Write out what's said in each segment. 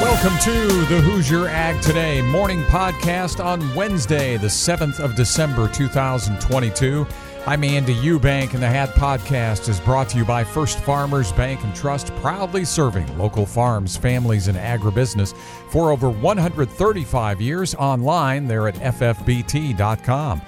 Welcome to the Hoosier Ag Today morning podcast on Wednesday, the 7th of December 2022. I'm Andy Eubank, and the Hat Podcast is brought to you by First Farmers Bank and Trust, proudly serving local farms, families, and agribusiness for over 135 years online. They're at ffbt.com.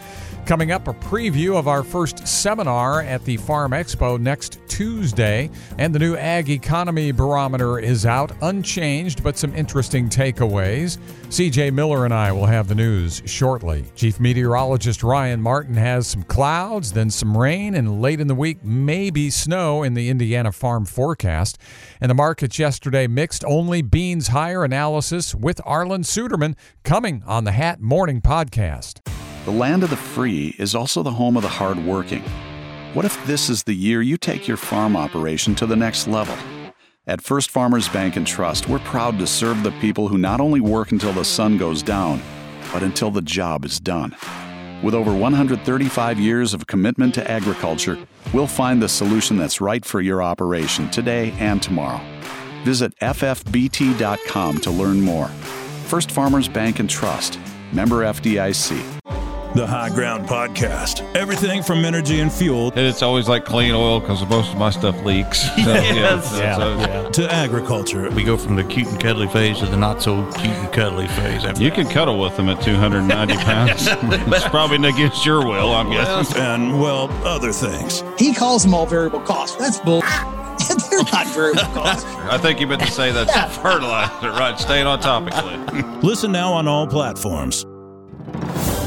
Coming up, a preview of our first seminar at the Farm Expo next Tuesday. And the new Ag Economy Barometer is out, unchanged, but some interesting takeaways. CJ Miller and I will have the news shortly. Chief Meteorologist Ryan Martin has some clouds, then some rain, and late in the week, maybe snow in the Indiana farm forecast. And the markets yesterday mixed only beans higher analysis with Arlan Suderman coming on the Hat Morning Podcast. The land of the free is also the home of the hardworking. What if this is the year you take your farm operation to the next level? At First Farmers Bank and Trust, we're proud to serve the people who not only work until the sun goes down, but until the job is done. With over 135 years of commitment to agriculture, we'll find the solution that's right for your operation today and tomorrow. Visit ffbt.com to learn more. First Farmers Bank and Trust, member FDIC. The High Ground Podcast. Everything from energy and fuel. And it's always like clean oil because most of my stuff leaks. So, yes. yeah, so- yeah. To agriculture. We go from the cute and cuddly phase to the not so cute and cuddly phase. After You that. can cuddle with them at 290 pounds. it's probably against your will, I'm guessing. And, well, other things. He calls them all variable costs. That's bull. They're not variable costs. I think you meant to say that's fertilizer, right? Staying on topic, Listen now on all platforms.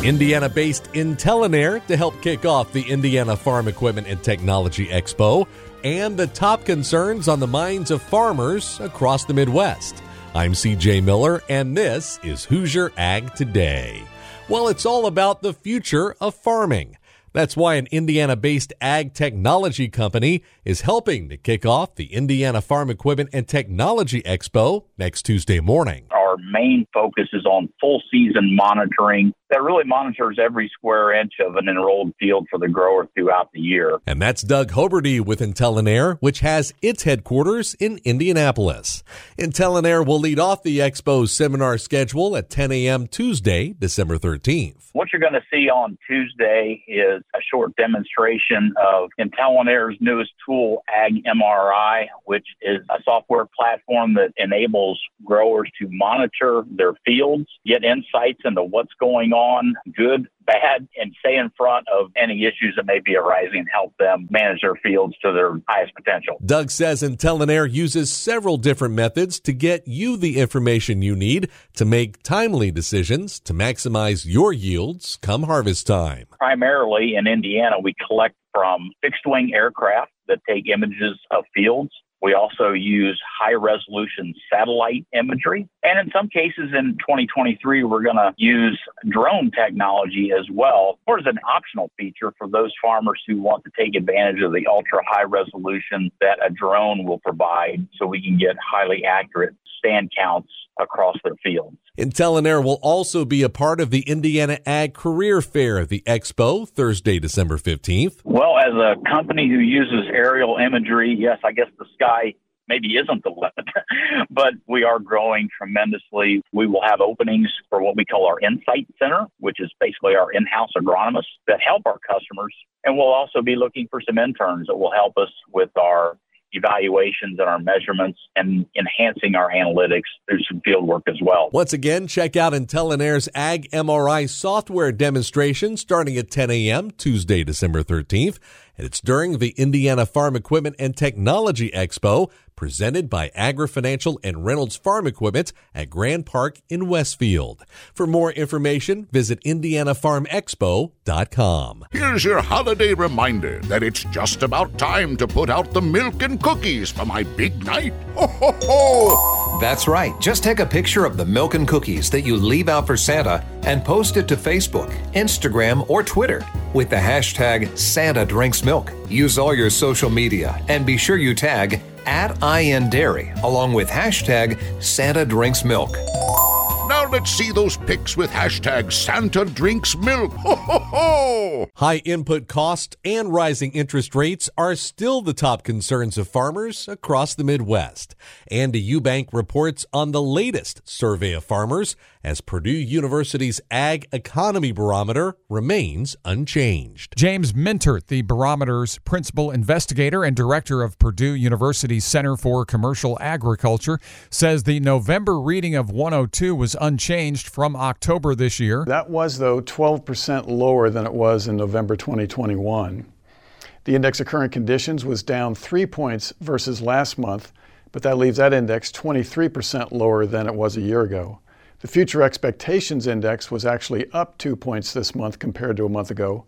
Indiana based IntelinAir to help kick off the Indiana Farm Equipment and Technology Expo and the top concerns on the minds of farmers across the Midwest. I'm CJ Miller, and this is Hoosier Ag Today. Well, it's all about the future of farming. That's why an Indiana based ag technology company is helping to kick off the Indiana Farm Equipment and Technology Expo next Tuesday morning. Our main focus is on full season monitoring that really monitors every square inch of an enrolled field for the grower throughout the year. And that's Doug Hoberty with IntelinAir, which has its headquarters in Indianapolis. IntelinAir will lead off the Expo's seminar schedule at 10 a.m. Tuesday, December 13th. What you're going to see on Tuesday is a short demonstration of IntelinAir's newest tool, Ag MRI, which is a software platform that enables growers to monitor their fields, get insights into what's going on, good, bad, and stay in front of any issues that may be arising and help them manage their fields to their highest potential. Doug says IntelinAir uses several different methods to get you the information you need to make timely decisions to maximize your yields come harvest time. Primarily in Indiana, we collect from fixed wing aircraft that take images of fields. We also use high resolution satellite imagery. And in some cases in 2023, we're going to use drone technology as well, or as an optional feature for those farmers who want to take advantage of the ultra high resolution that a drone will provide so we can get highly accurate stand counts across their fields. IntelinAir will also be a part of the Indiana Ag Career Fair, the Expo, Thursday, December 15th. Well, as a company who uses aerial imagery, yes, I guess the sky maybe isn't the limit, but we are growing tremendously. We will have openings for what we call our Insight Center, which is basically our in house agronomists that help our customers. And we'll also be looking for some interns that will help us with our evaluations and our measurements and enhancing our analytics through some field work as well. Once again, check out IntelinAir's Ag MRI software demonstration starting at 10 a.m. Tuesday, December 13th. And it's during the Indiana Farm Equipment and Technology Expo presented by AgriFinancial and Reynolds Farm Equipment at Grand Park in Westfield. For more information, visit IndianaFarmExpo.com. Here's your holiday reminder that it's just about time to put out the milk and cookies for my big night. Ho, ho, ho! That's right. Just take a picture of the milk and cookies that you leave out for Santa and post it to Facebook, Instagram, or Twitter with the hashtag Santa Drinks Milk. Use all your social media and be sure you tag at IN Dairy along with hashtag Santa Drinks Milk. Now Let's see those pics with hashtag Santa Drinks Milk. Ho, ho, ho! High input costs and rising interest rates are still the top concerns of farmers across the Midwest. And Andy Eubank reports on the latest survey of farmers as Purdue University's Ag Economy Barometer remains unchanged. James Mintert, the barometer's principal investigator and director of Purdue University's Center for Commercial Agriculture, says the November reading of 102 was unchanged from October this year. That was, though, 12% lower than it was in November 2021. The index of current conditions was down three points versus last month, but that leaves that index 23% lower than it was a year ago. The Future Expectations Index was actually up two points this month compared to a month ago,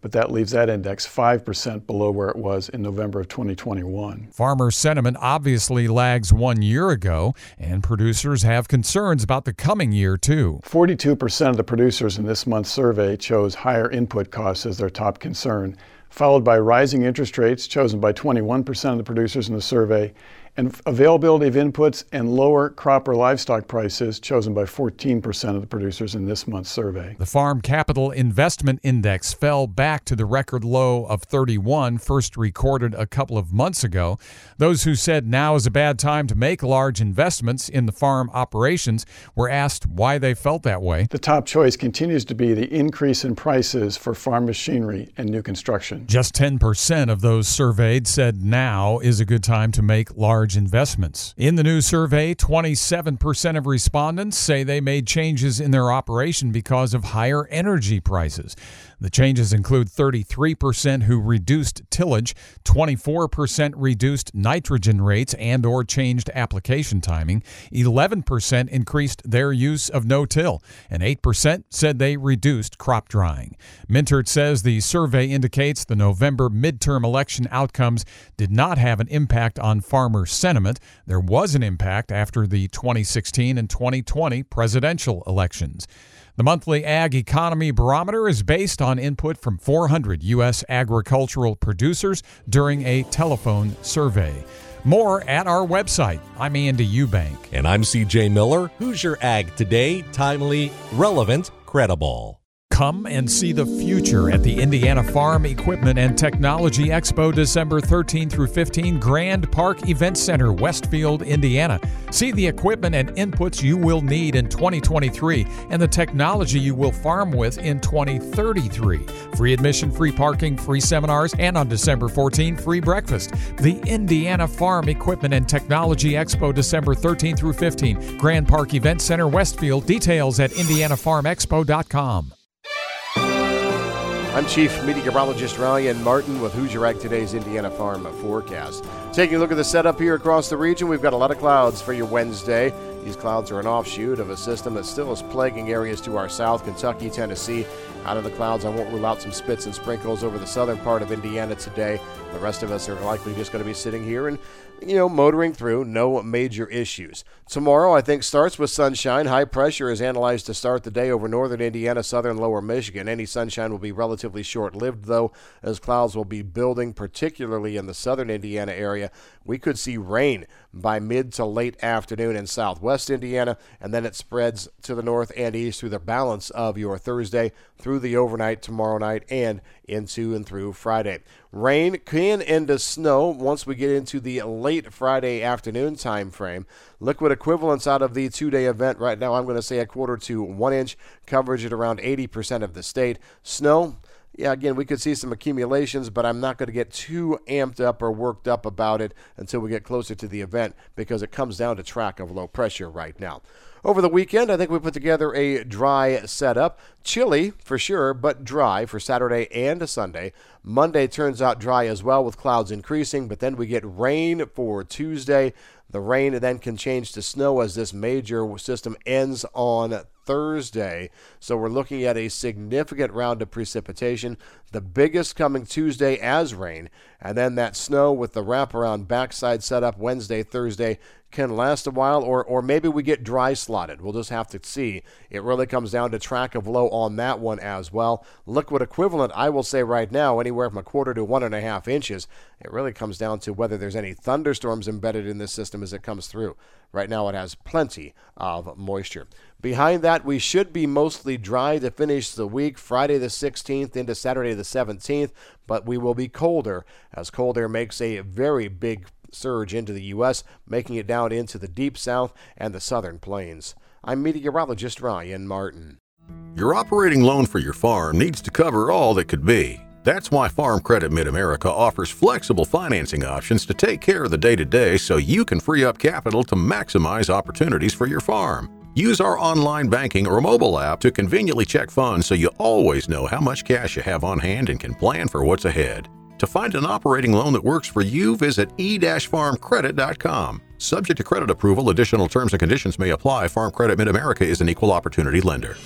but that leaves that index 5% below where it was in November of 2021. Farmer sentiment obviously lags one year ago, and producers have concerns about the coming year, too. 42% of the producers in this month's survey chose higher input costs as their top concern, followed by rising interest rates, chosen by 21% of the producers in the survey, and availability of inputs and lower crop or livestock prices, chosen by 14% of the producers in this month's survey. The Farm Capital Investment Index fell back to the record low of 31, first recorded a couple of months ago. Those who said now is a bad time to make large investments in the farm operations were asked why they felt that way. The top choice continues to be the increase in prices for farm machinery and new construction. Just 10% of those surveyed said now is a good time to make large large investments. In the new survey, 27% of respondents say they made changes in their operation because of higher energy prices. The changes include 33% who reduced tillage, 24% reduced nitrogen rates and or changed application timing, 11% increased their use of no-till, and 8% said they reduced crop drying. Mintert says the survey indicates the November midterm election outcomes did not have an impact on farmer sentiment. There was an impact after the 2016 and 2020 presidential elections. The monthly Ag Economy Barometer is based on input from 400 U.S. agricultural producers during a telephone survey. More at our website. I'm Andy Eubank. And I'm CJ Miller. Hoosier Ag Today? Timely, relevant, credible. Come and see the future at the Indiana Farm Equipment and Technology Expo December 13 through 15, Grand Park Event Center, Westfield, Indiana. See the equipment and inputs you will need in 2023 and the technology you will farm with in 2033. Free admission, free parking, free seminars, and on December 14, free breakfast. The Indiana Farm Equipment and Technology Expo December 13 through 15, Grand Park Event Center, Westfield. Details at indianafarmexpo.com. I'm Chief Meteorologist Ryan Martin with Hoosier Ag Today's Indiana Farm Forecast. Taking a look at the setup here across the region, we've got a lot of clouds for your Wednesday. These clouds are an offshoot of a system that still is plaguing areas to our south, Kentucky, Tennessee. Out of the clouds, I won't rule out some spits and sprinkles over the southern part of Indiana today. The rest of us are likely just going to be sitting here and you know, motoring through, no major issues. Tomorrow, I think, starts with sunshine. High pressure is analyzed to start the day over northern Indiana, southern lower Michigan. Any sunshine will be relatively short lived, though, as clouds will be building, particularly in the southern Indiana area. We could see rain by mid to late afternoon in southwest Indiana, and then it spreads to the north and east through the balance of your Thursday, through the overnight tomorrow night, and into and through Friday. Rain can end to snow once we get into the late Friday afternoon time frame. Liquid equivalents out of the two day event right now, I'm going to say a quarter to one inch coverage at around 80% of the state. Snow, yeah, again, we could see some accumulations, but I'm not going to get too amped up or worked up about it until we get closer to the event because it comes down to track of low pressure right now. Over the weekend, I think we put together a dry setup. Chilly for sure, but dry for Saturday and Sunday. Monday turns out dry as well with clouds increasing, but then we get rain for Tuesday. The rain then can change to snow as this major system ends on Thursday. So we're looking at a significant round of precipitation, the biggest coming Tuesday as rain, and then that snow with the wraparound backside setup Wednesday, Thursday can last a while, or or maybe we get dry slotted. We'll just have to see. It really comes down to track of low on that one as well. Liquid equivalent, I will say right now, anywhere from a quarter to one and a half inches. It really comes down to whether there's any thunderstorms embedded in this system as it comes through. Right now, it has plenty of moisture. Behind that, we should be mostly dry to finish the week, Friday the 16th into Saturday the 17th, but we will be colder as cold air makes a very big surge into the U.S., making it down into the deep south and the southern plains. I'm meteorologist Ryan Martin. Your operating loan for your farm needs to cover all that could be. That's why Farm Credit Mid America offers flexible financing options to take care of the day to day so you can free up capital to maximize opportunities for your farm. Use our online banking or mobile app to conveniently check funds so you always know how much cash you have on hand and can plan for what's ahead. To find an operating loan that works for you, visit e-farmcredit.com. Subject to credit approval, additional terms and conditions may apply. Farm Credit Mid America is an equal opportunity lender.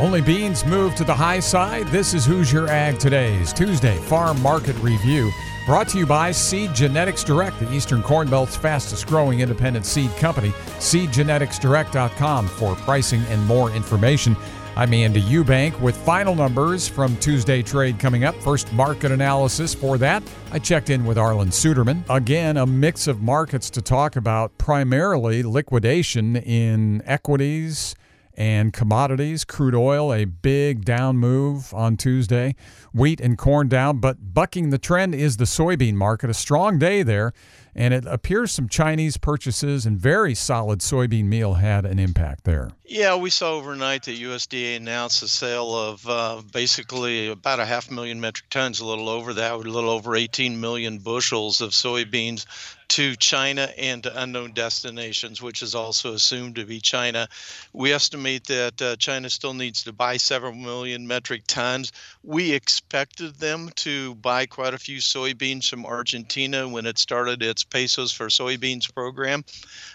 Only beans move to the high side. This is Hoosier Ag Today's Tuesday Farm Market Review. Brought to you by Seed Genetics Direct, the Eastern Corn Belt's fastest growing independent seed company. SeedGeneticsDirect.com for pricing and more information. I'm Andy Eubank with final numbers from Tuesday trade coming up. First market analysis for that. I checked in with Arlan Suderman. Again, a mix of markets to talk about, primarily liquidation in equities and commodities. Crude oil, a big down move on Tuesday. Wheat and corn down, but bucking the trend is the soybean market. A strong day there, and it appears some Chinese purchases and very solid soybean meal had an impact there. Yeah, we saw overnight that USDA announced a sale of uh, basically about a half million metric tons, a little over that, a little over 18 million bushels of soybeans to China and to unknown destinations, which is also assumed to be China. We estimate that uh, China still needs to buy several million metric tons. We expected them to buy quite a few soybeans from Argentina when it started its pesos for soybeans program,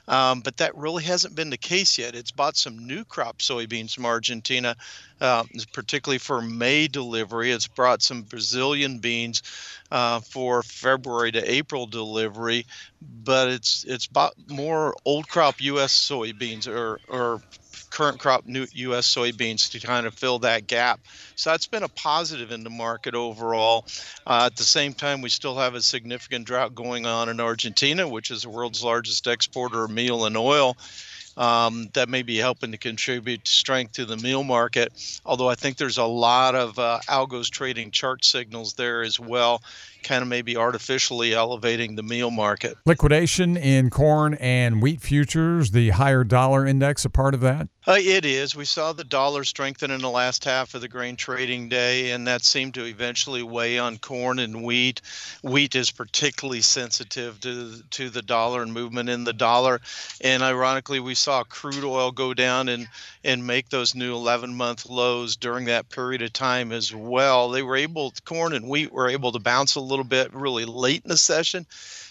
um, but that really hasn't been the case yet. It's bought some new crop soybeans from Argentina, uh, particularly for May delivery. It's brought some Brazilian beans uh, for February to April delivery, but it's it's bought more old crop U.S. soybeans or or current crop new U.S. soybeans to kind of fill that gap. So that's been a positive in the market overall. Uh, at the same time, we still have a significant drought going on in Argentina, which is the world's largest exporter of meal and oil um, that may be helping to contribute strength to the meal market. Although I think there's a lot of uh, algos trading chart signals there as well, kind of maybe artificially elevating the meal market. Liquidation in corn and wheat futures, the higher dollar index, a part of that? Uh, it is. We saw the dollar strengthen in the last half of the grain trading day, and that seemed to eventually weigh on corn and wheat. Wheat is particularly sensitive to to the dollar and movement in the dollar, and ironically, we saw crude oil go down and and make those new 11 month lows during that period of time as well. They were able, corn and wheat were able to bounce a little bit really late in the session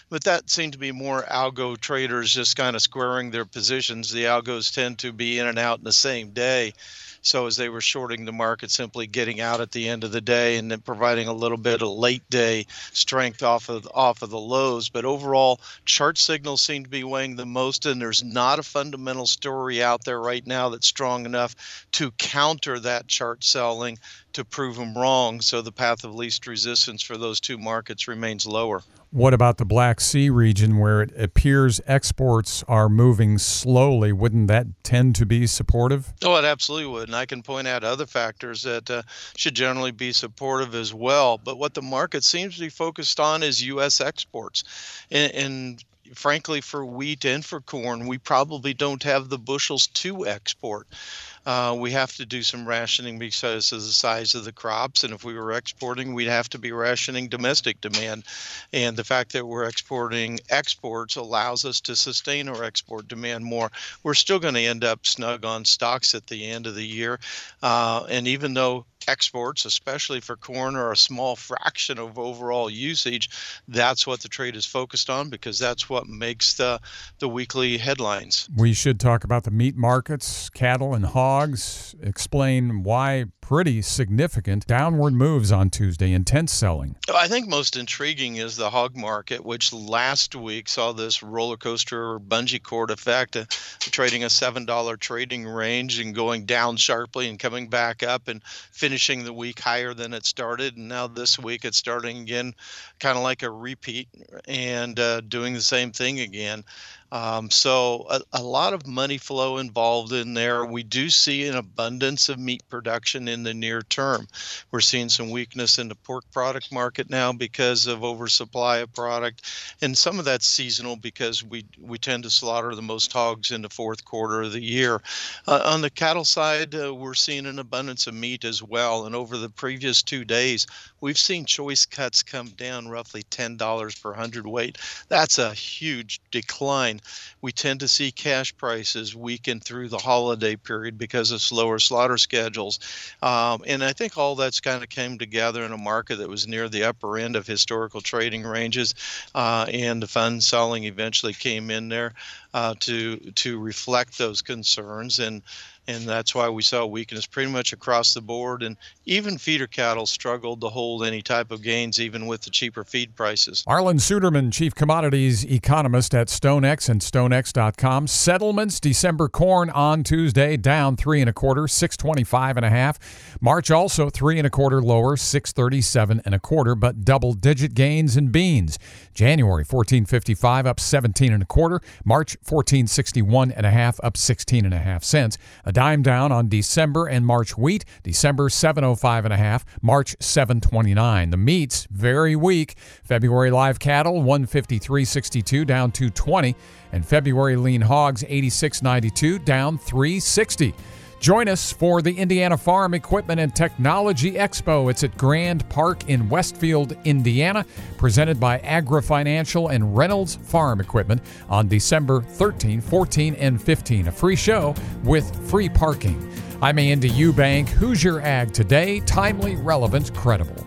but that seemed to be more algo traders just kind of squaring their positions. The algos tend to be in and out in the same day. So as they were shorting the market, simply getting out at the end of the day and then providing a little bit of late day strength off of off of the lows. But overall, chart signals seem to be weighing the most, and there's not a fundamental story out there right now that's strong enough to counter that chart selling to prove them wrong. So the path of least resistance for those two markets remains lower. What about the Black Sea region where it appears exports are moving slowly? Wouldn't that tend to be supportive? Oh, it absolutely would. And I can point out other factors that uh, should generally be supportive as well. But what the market seems to be focused on is U.S. exports. and, and frankly, for wheat and for corn, we probably don't have the bushels to export uh, we have to do some rationing because of the size of the crops. And if we were exporting, we'd have to be rationing domestic demand. And the fact that we're exporting exports allows us to sustain our export demand more. We're still going to end up snug on stocks at the end of the year. Uh, and even though exports, especially for corn, are a small fraction of overall usage. That's what the trade is focused on because that's what makes the the weekly headlines. We should talk about the meat markets, cattle and hogs. Explain why pretty significant downward moves on Tuesday, intense selling. I think most intriguing is the hog market, which last week saw this roller coaster or bungee cord effect, uh, trading a $7 trading range and going down sharply and coming back up and finishing the week higher than it started. And now this week it's starting again, kind of like a repeat and uh, doing the same thing again. Um, so a, a, lot of money flow involved in there. We do see an abundance of meat production in the near term. We're seeing some weakness in the pork product market now because of oversupply of product, and some of that's seasonal because we we tend to slaughter the most hogs in the fourth quarter of the year. Uh, on the cattle side, uh, we're seeing an abundance of meat as well, and over the previous two days, we've seen choice cuts come down roughly ten dollars per hundredweight. That's a huge decline we tend to see cash prices weaken through the holiday period because of slower slaughter schedules. Um, and I think all that's kind of came together in a market that was near the upper end of historical trading ranges. Uh, and the fund selling eventually came in there uh, to, to reflect those concerns. And and that's why we saw weakness pretty much across the board. And even feeder cattle struggled to hold any type of gains, even with the cheaper feed prices. Arlan Suderman, chief commodities economist at StoneX and StoneX.com. Settlements December corn on Tuesday down three and a quarter, six twenty-five and a half. March also three and a quarter lower, six thirty-seven and a quarter, but double-digit gains in beans. January fourteen fifty-five up seventeen and a quarter. March fourteen sixty-one and a half up sixteen and and a half cents. A dime down on December and March wheat. December 705 and a half, March 729. The meats very weak. February live cattle 153.62 down 220 and February lean hogs 86.92 down 360. Join us for the Indiana Farm Equipment and Technology Expo. It's at Grand Park in Westfield, Indiana, presented by AgriFinancial and Reynolds Farm Equipment on December 13, 14, and 15. A free show with free parking. I'm Andy Eubank. Hoosier Ag Today? Timely, relevant, credible.